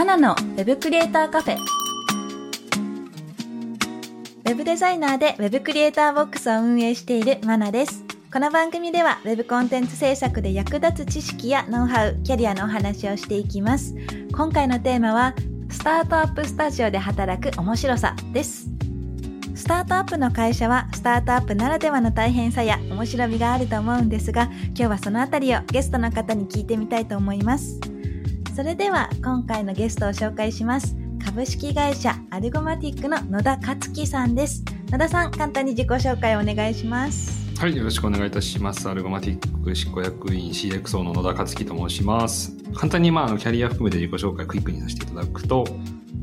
マナのウェブクリエイターカフェ。ウェブデザイナーでウェブクリエイターボックスを運営しているマナです。この番組ではウェブコンテンツ制作で役立つ知識やノウハウ、キャリアのお話をしていきます。今回のテーマは、スタートアップスタジオで働く面白さです。スタートアップの会社はスタートアップならではの大変さや面白みがあると思うんですが、今日はそのあたりをゲストの方に聞いてみたいと思います。それでは今回のゲストを紹介します。株式会社アルゴマティックの野田克樹さんです。野田さん、簡単に自己紹介をお願いします。はい、よろしくお願いいたします。アルゴマティック執行役員 CXO の野田克樹と申します。簡単にまああのキャリア含めて自己紹介クイックにさせていただくと、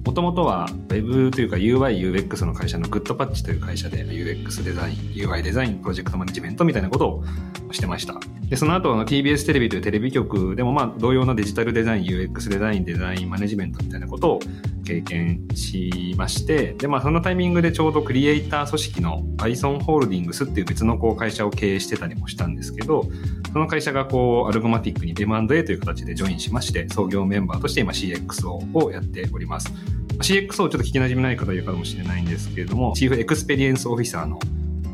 もともとは Web というか UI、UX の会社のグッドパッチという会社で UX デザイン、UI デザイン、プロジェクトマネジメントみたいなことをしてました。で、その後の TBS テレビというテレビ局でもまあ同様のデジタルデザイン、UX デザイン、デザインマネジメントみたいなことを経験しまして、で、まあそのタイミングでちょうどクリエイター組織の Python ホールディングスっていう別のこう会社を経営してたりもしたんですけど、その会社がこうアルゴマティックに M&A という形でジョインしまして、創業メンバーとして今 CXO をやっております。CXO ちょっと聞き馴染みない方いるかもしれないんですけれども、チーフエクスペリエンスオフィサーの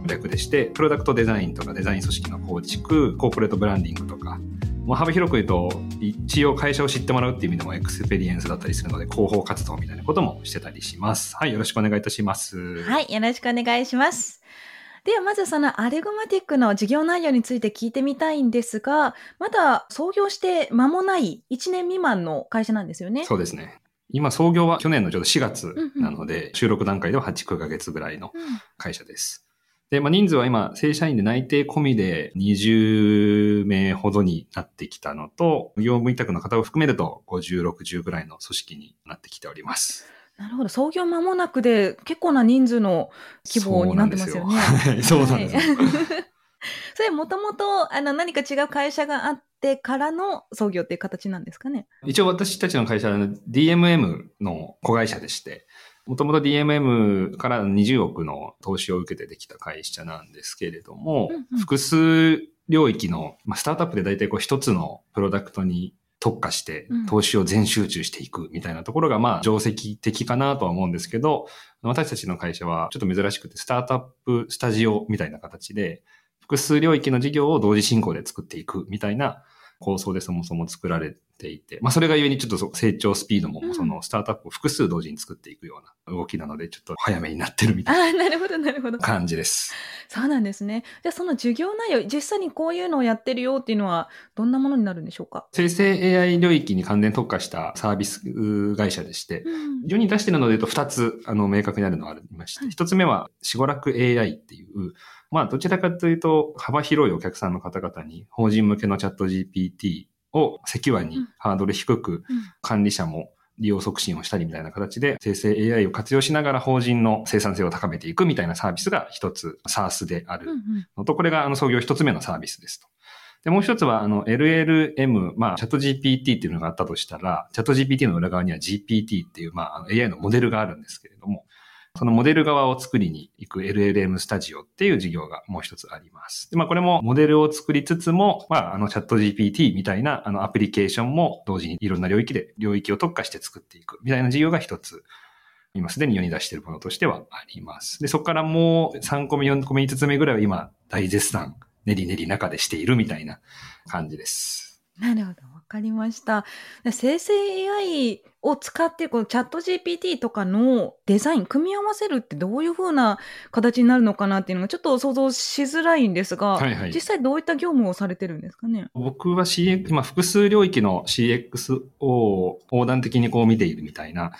略でして、プロダクトデザインとかデザイン組織の構築、コーポレートブランディングとか、もう幅広く言うと、一応会社を知ってもらうっていう意味でもエクスペリエンスだったりするので、広報活動みたいなこともしてたりします。はい、よろしくお願いいたします。はい、よろしくお願いします。ではまずそのアルゴマティックの事業内容について聞いてみたいんですが、まだ創業して間もない1年未満の会社なんですよね。そうですね。今創業は去年のちょうど4月なので、収録段階では8、9ヶ月ぐらいのうん会社です。で、まあ、人数は今、正社員で内定込みで20名ほどになってきたのと、業務委託の方を含めると50、60ぐらいの組織になってきております。なるほど。創業間もなくで結構な人数の規模になってますよね。そうなんですよ。はい それもともとあの何か違う会社があってからの創業っていう形なんですかね？一応私たちの会社は DMM の子会社でして、もともと DMM から20億の投資を受けてできた会社なんですけれども、うんうん。複数領域の、まあ、スタートアップで大体こう一つのプロダクトに特化してうん。投資を全集中していくみたいなところがまあ定石的かなとは思うんですけど、私たちの会社はちょっと珍しくてスタートアップスタジオみたいな形で複数領域の事業を同時進行で作っていくみたいな構想でそもそも作られていて、まあそれがゆえにちょっと成長スピードもうんそのスタートアップを複数同時に作っていくような動きなので、ちょっと早めになってるみたいああ、なるほど、なるほどな。感じです。そうなんですね。じゃあその授業内容、実際にこういうのをやってるよっていうのは、どんなものになるんでしょうか？生成 AI 領域に完全特化したサービス会社でして、うん世に出しているので言うと2つ、あの、明確になるのがありまして、はい1つ目は、しごらく AI っていう、まあ、どちらかというと、幅広いお客さんの方々に、法人向けのチャット GPT をセキュアにうん。ハードル低く、うん。管理者も利用促進をしたりみたいな形で、生成 AI を活用しながら法人の生産性を高めていくみたいなサービスが一つ、SARS であるのと、これがあの創業一つ目のサービスですと。で、もう一つは、あの、LLM、まあ、チャット GPT っていうのがあったとしたら、チャット GPT の裏側には GPT っていう、まあ、AI のモデルがあるんですけれども、そのモデル側を作りに行く LLM スタジオっていう事業がもう一つあります。で、まあ、これもモデルを作りつつも、まあ、あの、チャット GPT みたいな、あの、アプリケーションも同時にいろんな領域で、領域を特化して作っていくみたいな事業が一つ今すでに世に出しているものとしてはあります。で、そこからもう3個目、4個目、5つ目ぐらいは今、大絶賛、練り練り中でしているみたいな感じです。なるほど。わかりました。生成 AI を使って、このチャット GPT とかのデザイン、組み合わせるってどういうふうな形になるのかなっていうのがちょっと想像しづらいんですが、はいはい実際どういった業務をされてるんですかね？僕は CX、今複数領域の CX を横断的にこう見ているみたいな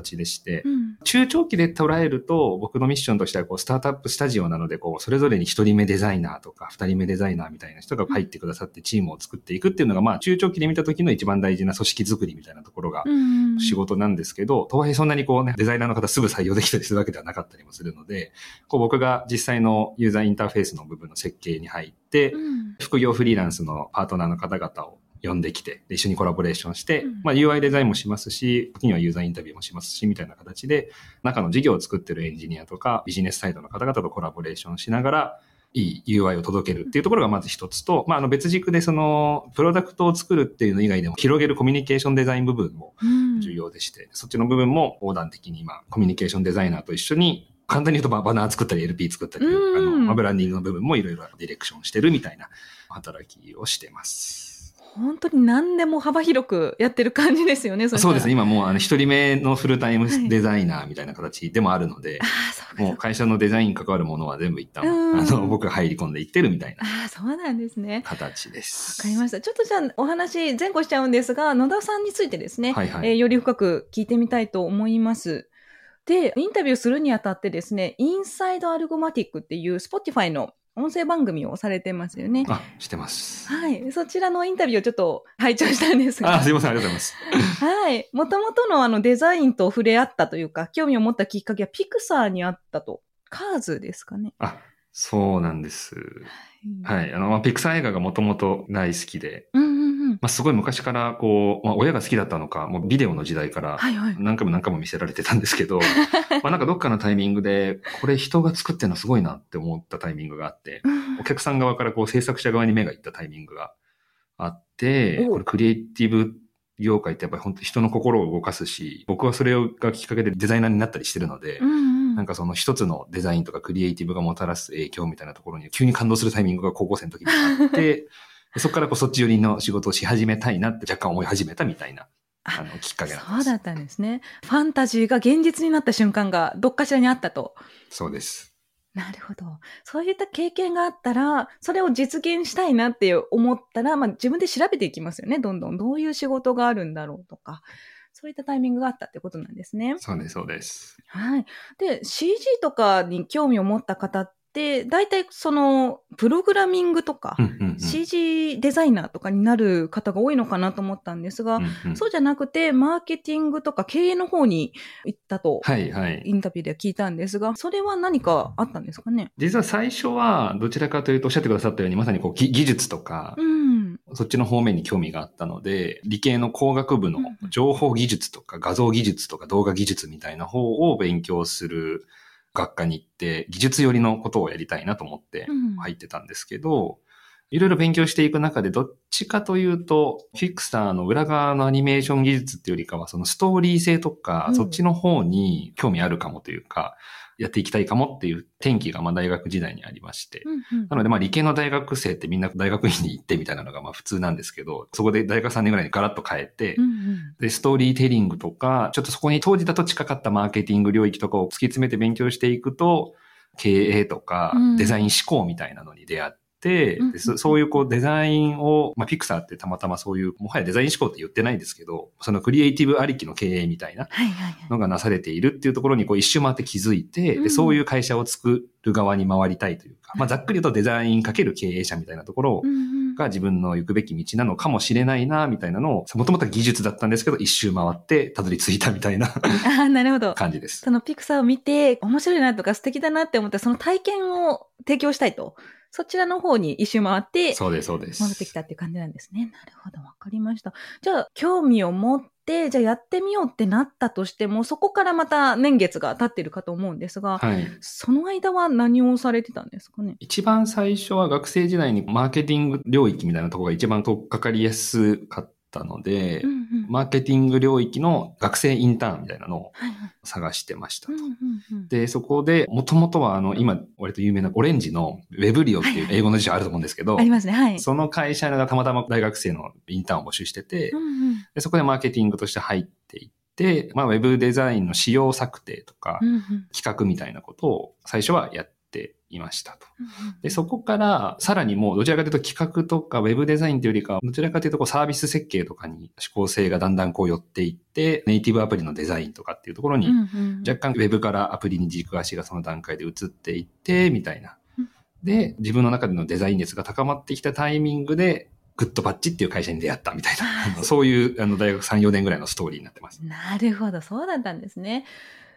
形でして、うん。中長期で捉えると、僕のミッションとしては、こう、スタートアップスタジオなので、こう、それぞれに一人目デザイナーとか、二人目デザイナーみたいな人が入ってくださってチームを作っていくっていうのが、まあ、中長期で見た時の一番大事な組織作りみたいなところがうん仕事なんですけど、とはいえそんなにこうね、デザイナーの方すぐ採用できたりするわけではなかったりもするので、こう僕が実際のユーザーインターフェースの部分の設計に入って、うん。副業フリーランスのパートナーの方々を呼んできて、で一緒にコラボレーションして、うん。まあ UI デザインもしますし、時にはユーザーインタビューもしますし、みたいな形で、中の事業を作ってるエンジニアとか、ビジネスサイドの方々とコラボレーションしながら、いい UI を届けるっていうところがまず一つと、まあ、あの別軸でその、プロダクトを作るっていうの以外でも、広げるコミュニケーションデザイン部分もうん。重要でして、そっちの部分も横断的に今、コミュニケーションデザイナーと一緒に、簡単に言うとババナー作ったり LP 作ったり、うん。あのまあブランディングの部分もいろいろディレクションしてるみたいな働きをしてます。本当に何でも幅広くやってる感じですよね。そうです。今もうあの一人目のフルタイムはいデザイナーみたいな形でもあるのであ、あ、そうかもう会社のデザイン関わるものは全部一旦、うんあの、僕が入り込んでいってるみたいなああ、そうなんですね。形です。わかりました。ちょっとじゃあお話前後しちゃうんですが、野田さんについてですね、はいはいえーより深く聞いてみたいと思います。で、インタビューするにあたってですね、インサイドアルゴマティックっていう Spotify の音声番組をされてますよね。あ、してます。はい。そちらのインタビューをちょっと拝聴したんですが。あ、すいません、ありがとうございます。はい。もともとのあのデザインと触れ合ったというか、興味を持ったきっかけはピクサーにあったと。カーズですかね。あ、そうなんです。はい。あの、まあ、ピクサー映画がもともと大好きで、うん。まあ、すごい昔から、こう、まあ、親が好きだったのか、もうビデオの時代から、はいはい。何回も何回も見せられてたんですけど、まあなんかどっかのタイミングで、これ人が作ってるのすごいなって思ったタイミングがあって、うんお客さん側からこう制作者側に目がいったタイミングがあって、おこれクリエイティブ業界ってやっぱり本当人の心を動かすし、僕はそれがきっかけでデザイナーになったりしてるので、うんうん。なんかその一つのデザインとかクリエイティブがもたらす影響みたいなところに急に感動するタイミングが高校生の時にあって、で そこからこうそっち寄りの仕事をし始めたいなって若干思い始めたみたいな、あの、きっかけなんです。そうだったんですね。ファンタジーが現実になった瞬間がどっかしらにあったと。そうです。なるほど。そういった経験があったら、それを実現したいなって思ったら、まあ自分で調べていきますよね。どんどん。どういう仕事があるんだろうとか。そういったタイミングがあったってことなんですね。そうです、そうです。はい。で、CG とかに興味を持った方って、大体その、プログラミングとか、うんうんうん。CG デザイナーとかになる方が多いのかなと思ったんですが、うんうんそうじゃなくて、マーケティングとか経営の方に行ったと、はいはい。インタビューでは聞いたんですが、それは何かあったんですかね？実は最初は、どちらかというとおっしゃってくださったように、まさにこう、ぎ技術とか、うん。そっちの方面に興味があったので、理系の工学部のうん情報技術とか画像技術とか動画技術みたいな方を勉強する学科に行って、技術寄りのことをやりたいなと思ってうん。入ってたんですけど、いろいろ勉強していく中で、どっちかというと、フィクサーの裏側のアニメーション技術っていうよりかは、そのストーリー性とか、うん。そっちの方に興味あるかもというか、やっていきたいかもっていう転機がまあ大学時代にありまして、うんうん。なので、まあ理系の大学生ってみんな大学院に行ってみたいなのがまあ普通なんですけど、そこで大学3年ぐらいにガラッと変えて、うんうん。で、ストーリーテリングとか、ちょっとそこに当時だと近かったマーケティング領域とかを突き詰めて勉強していくと、経営とかうん。デザイン思考みたいなのに出会って、うんでそそういうこうデザインを、まあピクサーってたまたまそういう、もはやデザイン思考って言ってないんですけど、そのクリエイティブありきの経営みたいな。のがなされているっていうところにこう一周回って気づいて、うんで、そういう会社を作る側に回りたいというか、まあざっくり言うとデザインかける経営者みたいなところが自分の行くべき道なのかもしれないな、みたいなのを、もともとは技術だったんですけど、一周回ってたどり着いたみたいなああ、なるほど。感じですそ。のピクサーを見て、面白いなとか素敵だなって思ったその体験を提供したいと。そちらの方に一周回って、そうです、そうです。戻ってきたっていう感じなんですね。なるほど、わかりました。じゃあ、興味を持って、じゃあやってみようってなったとしても、そこからまた年月が経ってるかと思うんですが、はい。その間は何をされてたんですかね？一番最初は学生時代にマーケティング領域みたいなところが一番取っかかりやすかったので、うんうんマーケティング領域の学生インターンみたいなのをはいはい。探してましたと。うんうんうんで、そこで、もともとはあの、今、割と有名なオレンジのウェブリオっていう英語の辞書あると思うんですけど、ありますね、はい。その会社がたまたま大学生のインターンを募集してて、うんうんでそこでマーケティングとして入っていって、まあ、ウェブデザインの仕様策定とか、うんうん企画みたいなことを最初はやっていましたと。で、そこから、さらにもう、どちらかというと企画とかウェブデザインというよりかは、どちらかというとこうサービス設計とかに指向性がだんだんこう寄っていって、ネイティブアプリのデザインとかっていうところに、若干ウェブからアプリに軸足がその段階で移っていって、みたいなうん。で、自分の中でのデザイン熱が高まってきたタイミングで、グッドパッチっていう会社に出会ったみたいな、そういうあの大学3、4年ぐらいのストーリーになってます。なるほど、そうだったんですね。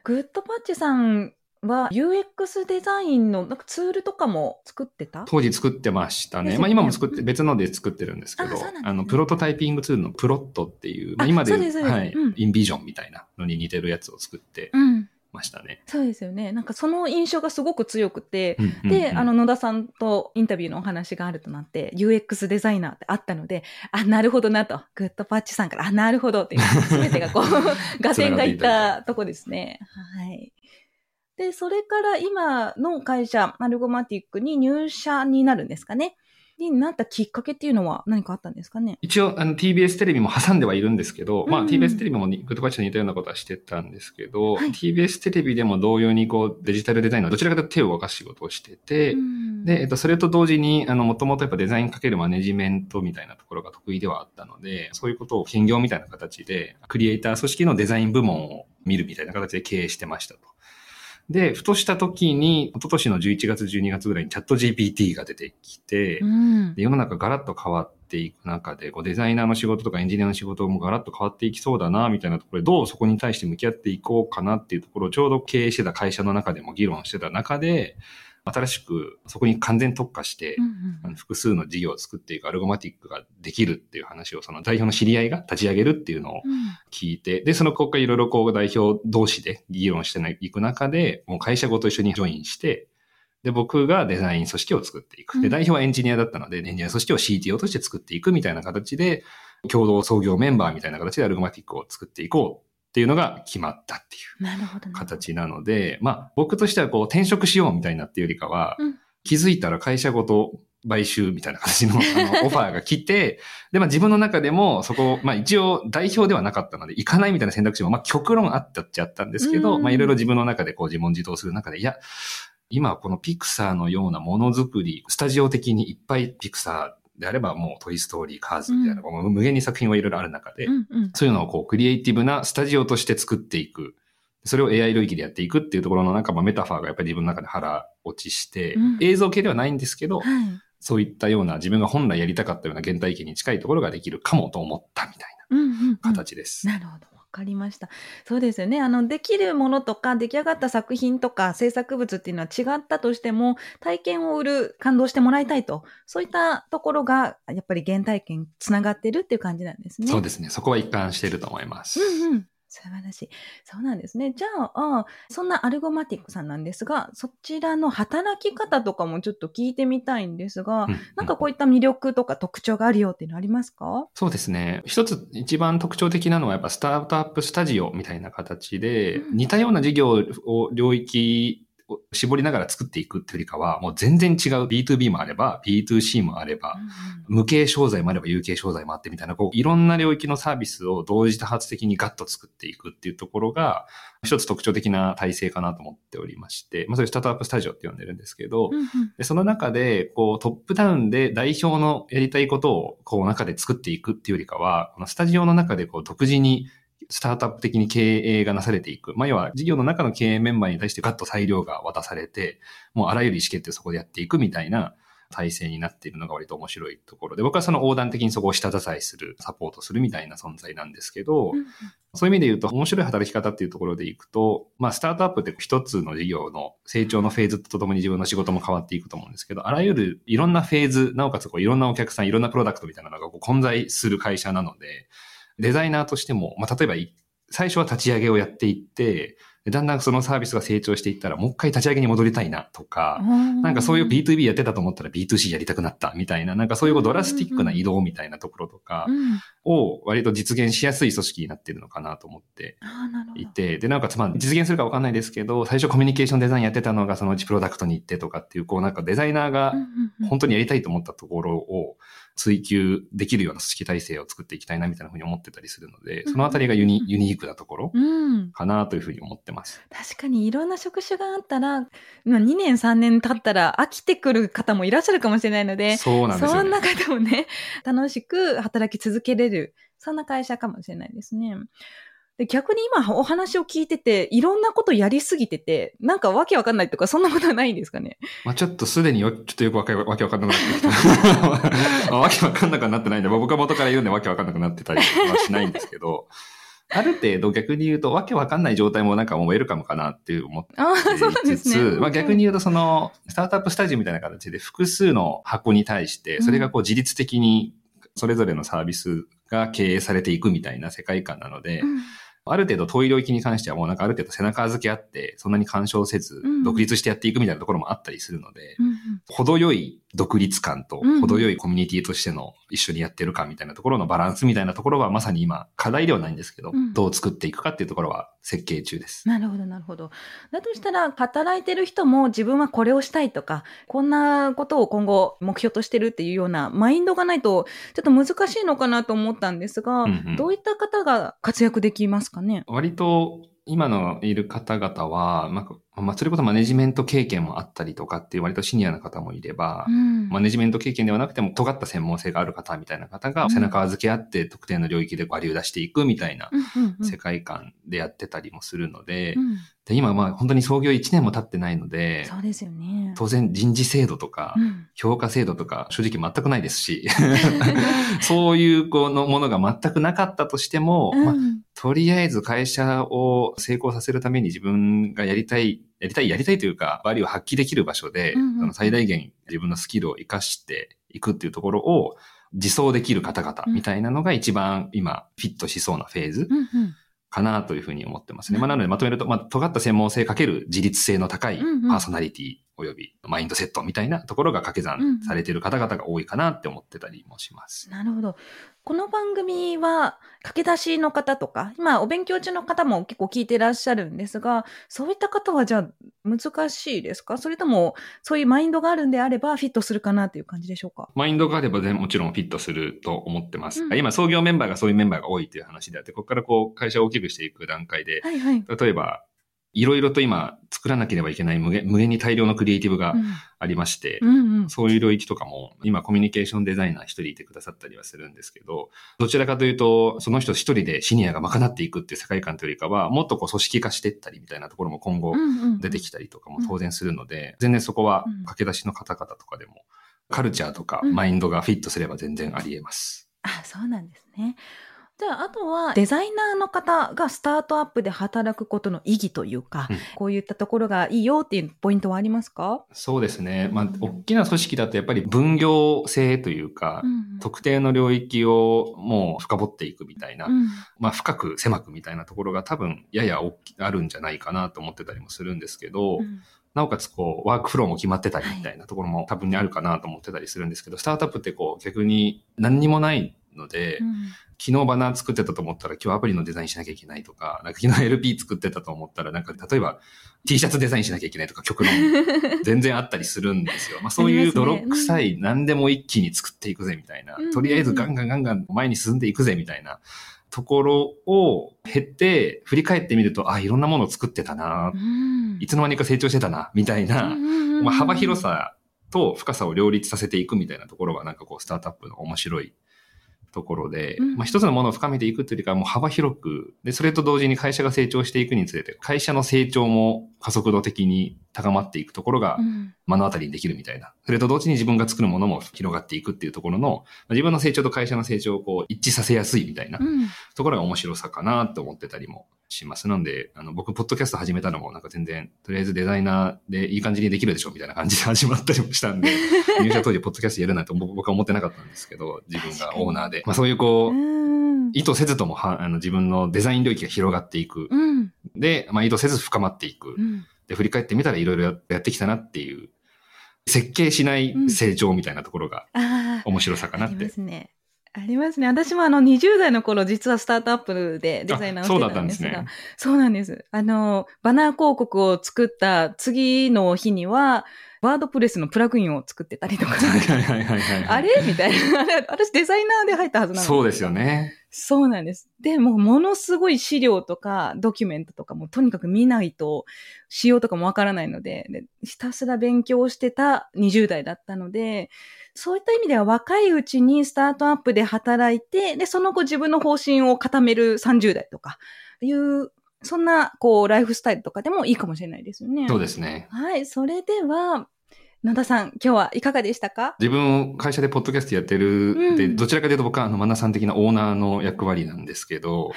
グッドパッチさんは UX デザインのなんかツールとかも作ってた？当時作ってましたね。まあ今も作って、別ので作ってるんですけど、あねあの、プロトタイピングツールのプロットっていう、まああ今でそうはい、うんインビジョンみたいなのに似てるやつを作ってうん。ましたね。そうですよね。なんかその印象がすごく強くて、うんうんうんで、あの、野田さんとインタビューのお話があるとなって、UX デザイナーってあったので、あ、なるほどなと、グッドパッチさんから、あ、なるほどっていう、すべてがこう、合点がいったとこですね。はい。で、それから今の会社、アルゴマティックに入社になるんですかね。になったきっかけっていうのは何かあったんですかね。一応、あの、TBS テレビも挟んではいるんですけど、まあ、うん TBS テレビもにグッドパッチと似たようなことはしてたんですけど、はい TBS テレビでも同様にこう、デジタルデザインのどちらかというと手を動かす仕事をしてて、うんで、えっと、それと同時に、あの、もともとやっぱデザインかけるマネジメントみたいなところが得意ではあったので、そういうことを兼業みたいな形で、クリエイター組織のデザイン部門を見るみたいな形で経営してましたと。で、ふとした時に、一昨年の11月、12月ぐらいにチャット GPT が出てきて、うん。で世の中ガラッと変わっていく中で、こうデザイナーの仕事とかエンジニアの仕事もガラッと変わっていきそうだな、みたいなところで、どうそこに対して向き合っていこうかなっていうところをちょうど経営してた会社の中でも議論してた中で、新しくそこに完全特化して、うんあの複数の事業を作っていくアルゴマティックができるっていう話をその代表の知り合いが立ち上げるっていうのをうん。聞いて、で、そのここからいろいろこう代表同士で議論していく中で、もう会社ごと一緒にジョインして、で、僕がデザイン組織を作っていく。で、うん。代表はエンジニアだったので、エンジニア組織を CTO として作っていくみたいな形で、共同創業メンバーみたいな形でアルゴマティックを作っていこうっていうのが決まったっていう。形なので、まあ、僕としてはこう転職しようみたいなっていうよりかは、うん気づいたら会社ごと買収みたいな形のあの オファーが来て、で、まあ自分の中でもそこ、まあ一応代表ではなかったので行かないみたいな選択肢も、まあ極論あったっちゃったんですけど、うんまあいろいろ自分の中でこう自問自答する中で、いや、今このピクサーのようなものづくり、スタジオ的にいっぱいピクサーであればもうトイストーリー、カーズみたいな、こう無限に作品はいろいろある中で、うんうんそういうのをこうクリエイティブなスタジオとして作っていく。それを AI 領域でやっていくっていうところのなんかまあメタファーがやっぱり自分の中で腹落ちして、うん映像系ではないんですけど、はい。そういったような自分が本来やりたかったような原体験に近いところができるかもと思ったみたいうんうんうんな形です。なるほど。わかりました。そうですよね。あの、できるものとか、出来上がった作品とか、制作物っていうのは違ったとしても、体験を売る、感動してもらいたいと。そういったところが、やっぱり原体験つながってるっていう感じなんですね。そうですね。そこは一貫していると思います。うんうん。素晴らしい。そうなんですね。じゃあ、あそんなアルゴマティックさんなんですが、そちらの働き方とかもちょっと聞いてみたいんですが、うんなんかこういった魅力とか特徴があるよっていうのありますか？そうですね。一つ一番特徴的なのはやっぱスタートアップスタジオみたいな形で、うん似たような事業を領域を絞りながら作っていくっていうよりかは、もう全然違う B2B もあれば、B2C もあれば、無形商材もあれば有形商材もあってみたいな、こう、いろんな領域のサービスを同時多発的にガッと作っていくっていうところが、一つ特徴的な体制かなと思っておりまして、まあそれスタートアップスタジオって呼んでるんですけど、うんうん。でその中で、こう、トップダウンで代表のやりたいことを、こう、中で作っていくっていうよりかは、このスタジオの中で、こう、独自に、スタートアップ的に経営がなされていく。まあ、要は、事業の中の経営メンバーに対してガッと裁量が渡されて、もうあらゆる意思決定をそこでやっていくみたいな体制になっているのが割と面白いところで、僕はその横断的にそこを下支えする、サポートするみたいな存在なんですけど、うんそういう意味で言うと、面白い働き方っていうところでいくと、まあ、スタートアップって一つの事業の成長のフェーズとともに自分の仕事も変わっていくと思うんですけど、あらゆるいろんなフェーズ、なおかつこういろんなお客さん、いろんなプロダクトみたいなのがこう混在する会社なので、デザイナーとしても、まあ、例えばい最初は立ち上げをやっていって、でだんだんそのサービスが成長していったら、もう一回立ち上げに戻りたいなとか、なんかそういう B2B やってたと思ったら B2C やりたくなったみたいな、なんかそういうドラスティックな移動みたいなところとかうん。を割と実現しやすい組織になっているのかなと思っていて、で、なおかつまあ実現するかわかんないですけど、最初コミュニケーションデザインやってたのがそのうちプロダクトに行ってとかっていう、こうなんかデザイナーが本当にやりたいと思ったところを、追求できるような組織体制を作っていきたいなみたいなふうに思ってたりするので、そのあたりがユニ,、ユニークなところうん。かなというふうに思ってます。確かにいろんな職種があったら、まあ2年3年経ったら飽きてくる方もいらっしゃるかもしれないので、そうなんですよ、ね。そんな方もね、楽しく働き続けれる、そんな会社かもしれないですね。で逆に今お話を聞いてて、いろんなことやりすぎてて、なんかわけわかんないとか、そんなことはないんですかね？まあちょっとすでによ、ちょっとよくわけわかんなくなってきた。まあわけわかんなくはなってないんで、僕は元から言うんでわけわかんなくなってたりはしないんですけど、ある程度逆に言うと、わけわかんない状態もなんかもうウェルカムかなっていう思ってああ、そうなんいつですね。つ、まあ逆に言うとその、スタートアップスタジオみたいな形で複数の箱に対して、それがこう自律的にそれぞれのサービスが経営されていくみたいな世界観なので、うんある程度遠い領域に関してはもうなんかある程度背中預けあって、そんなに干渉せずうん、独立してやっていくみたいなところもあったりするので、うんうん。程よい独立感とうん、程よいコミュニティとしての一緒にやってるかみたいなところのバランスみたいなところはまさに今課題ではないんですけど、うんどう作っていくかっていうところは設計中です。なるほど、なるほど。だとしたら、働いてる人も自分はこれをしたいとか、こんなことを今後目標としてるっていうようなマインドがないと、ちょっと難しいのかなと思ったんですが、うんうんどういった方が活躍できますかね？割と今のいる方々は、まあ、まあ、それこそマネジメント経験もあったりとかっていう割とシニアな方もいれば、ん。マネジメント経験ではなくても尖った専門性がある方みたいな方がうん。背中預け合って特定の領域でバリュー出していくみたいなうんうんうん。世界観でやってたりもするので、うん。で今まあ本当に創業1年も経ってないので、そうですよね。当然人事制度とかうん。評価制度とか正直全くないですし、そういうこのものが全くなかったとしても、まあうんとりあえず会社を成功させるために自分がやりたい、やりたい、やりたいというか、バリューを発揮できる場所で、うんうん最大限自分のスキルを活かしていくっていうところを自走できる方々みたいなのが一番今フィットしそうなフェーズうんうん。かなというふうに思ってますね。うんまあなのでまとめると、まあ尖った専門性かける自立性の高いうんうん。パーソナリティ及びマインドセットみたいなところが掛け算されている方々が多いかなって思ってたりもします。なるほど。この番組は駆け出しの方とか、今お勉強中の方も結構聞いてらっしゃるんですが、そういった方はじゃあ難しいですか？それともそういうマインドがあるんであればフィットするかなという感じでしょうか？マインドがあれば全もちろんフィットすると思ってます。うん今、創業メンバーがそういうメンバーが多いという話であって、ここからこう会社を大きくしていく段階で、はいはい。例えば、いろいろと今作らなければいけない無限無限に大量のクリエイティブがありまして、うんうんうん。そういう領域とかも、今コミュニケーションデザイナー一人いてくださったりはするんですけど、どちらかというと、その人一人でシニアが賄っていくっていう世界観というよりかは、もっとこう組織化していったりみたいなところも今後出てきた。たりとかも当然するので、全然そこはうん駆け出しの方々とかでも、カルチャーとかうんマインドがフィットすれば全然あり得ます。あ、そうなんですね。じゃあ、あとは、デザイナーの方がスタートアップで働くことの意義というか、うん。こういったところがいいよっていうポイントはありますか？そうですね。まあうん、大きな組織だとやっぱり分業制というか、うん特定の領域をもう深掘っていくみたいな、うん。まあ深く狭くみたいなところが多分ややあるんじゃないかなと思ってたりもするんですけど、うん。なおかつこうワークフローも決まってたりみたいなところも多分にあるかなと思ってたりするんですけど、スタートアップってこう逆に何にもないので、うん昨日バナー作ってたと思ったら今日アプリのデザインしなきゃいけないとか、なんか昨日 LP 作ってたと思ったらなんか例えば T シャツデザインしなきゃいけないとか極論。全然あったりするんですよ。まあそういう泥臭い何でも一気に作っていくぜみたいなうん、とりあえずガンガンガンガン前に進んでいくぜみたいなところを経って振り返ってみると、あ、いろんなものを作ってたな、うん。いつの間にか成長してたな、みたいな、うん。まあ幅広さと深さを両立させていくみたいなところがなんかこうスタートアップの面白いところで、うん。まあ一つのものを深めていくというよりかはもう幅広く、で、それと同時に会社が成長していくにつれて、会社の成長も加速度的に高まっていくところがうん。目の当たりにできるみたいな。それと同時に自分が作るものも広がっていくっていうところの、まあ自分の成長と会社の成長をこう一致させやすいみたいなうん。ところが面白さかなと思ってたりもします。なんで、あの、僕、ポッドキャスト始めたのも、なんか全然、とりあえずデザイナーでいい感じにできるでしょみたいな感じで 始まったりもしたんで、入社当時ポッドキャストやるなんて僕僕は思ってなかったんですけど、自分がオーナーで。まあそういうこう、うん意図せずともは、あの、自分のデザイン領域が広がっていく。うんで、まあ意図せず深まっていくう。んで、振り返ってみたらいろいろややってきたなっていう、設計しない成長みたいなところが面白さかなってますね。ありますね。私もあの20代の頃実はスタートアップでデザイナーをしてたんですが、あそうだったんそうなんです。あの、バナー広告を作った次の日には、ワードプレスのプラグインを作ってたりとか。あれ？みたいな。あれ、私デザイナーで入ったはずなの。そうですよね。そうなんです。で、もうものすごい資料とかドキュメントとかもとにかく見ないと仕様とかもわからないのでで、ひたすら勉強してた20代だったので、そういった意味では若いうちにスタートアップで働いて、で、その後自分の方針を固める30代とかいう、そんな、こう、ライフスタイルとかでもいいかもしれないですよね。そうですね。はい。それでは、野田さん、今日はいかがでしたか？自分、会社でポッドキャストやってる、うんで、どちらかというと僕は、あの、マナさん的なオーナーの役割なんですけど、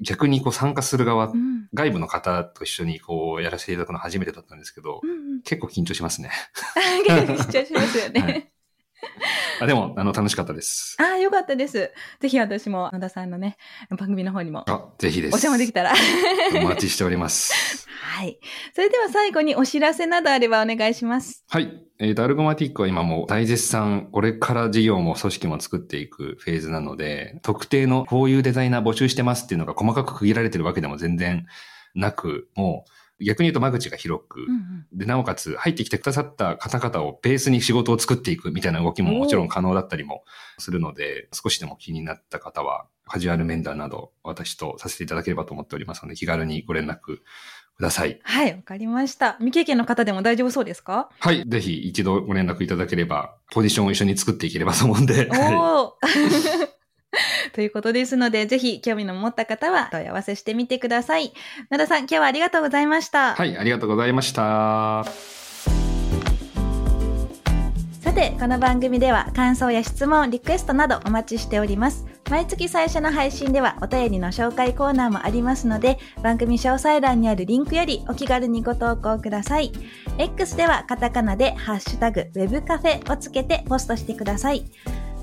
逆にこう参加する側う、ん。外部の方と一緒にこう、やらせていただくの初めてだったんですけどう、んうん。結構緊張しますね。緊張しますよね。はい あでも、あの、楽しかったです。ああ、よかったです。ぜひ私も野田さんのね、番組の方にもあ、ぜひです。お邪魔できたら。お待ちしております。はい。それでは最後にお知らせなどあればお願いします。はい。えっ、と、アルゴマティックは今もう大絶賛、これから事業も組織も作っていくフェーズなので、特定のこういうデザイナー募集してますっていうのが細かく区切られてるわけでも全然なく、もう逆に言うと間口が広く、うんで、なおかつ入ってきてくださった方々をベースに仕事を作っていくみたいな動きももちろん可能だったりもするので、少しでも気になった方は、カジュアル面談など私とさせていただければと思っておりますので、気軽にご連絡ください。はい、わかりました。未経験の方でも大丈夫そうですか？はい。ぜひ一度ご連絡いただければ、ポジションを一緒に作っていければと思うんで。はいおお ということですので、ぜひ興味の持った方は問い合わせしてみてください。野田さん、今日はありがとうございました。はい、ありがとうございました。さて、この番組では感想や質問、リクエストなどお待ちしております。毎月最初の配信ではお便りの紹介コーナーもありますので、番組詳細欄にあるリンクよりお気軽にご投稿ください。X ではカタカナでハッシュタグ Web カフェをつけてポストしてください。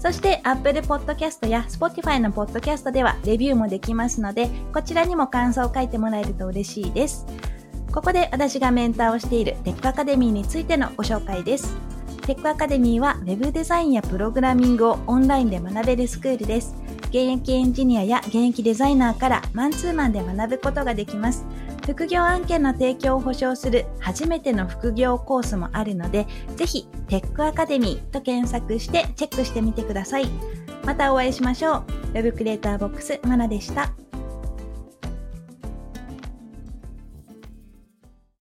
そして Apple Podcast や Spotify の Podcast ではレビューもできますので、こちらにも感想を書いてもらえると嬉しいです。ここで私がメンターをしているテックアカデミーについてのご紹介です。テックアカデミーは Web デザインやプログラミングをオンラインで学べるスクールです。現役エンジニアや現役デザイナーからマンツーマンで学ぶことができます。副業案件の提供を保証する初めての副業コースもあるので、ぜひテックアカデミーと検索してチェックしてみてください。またお会いしましょう。Web クリエイターボックスまなでした。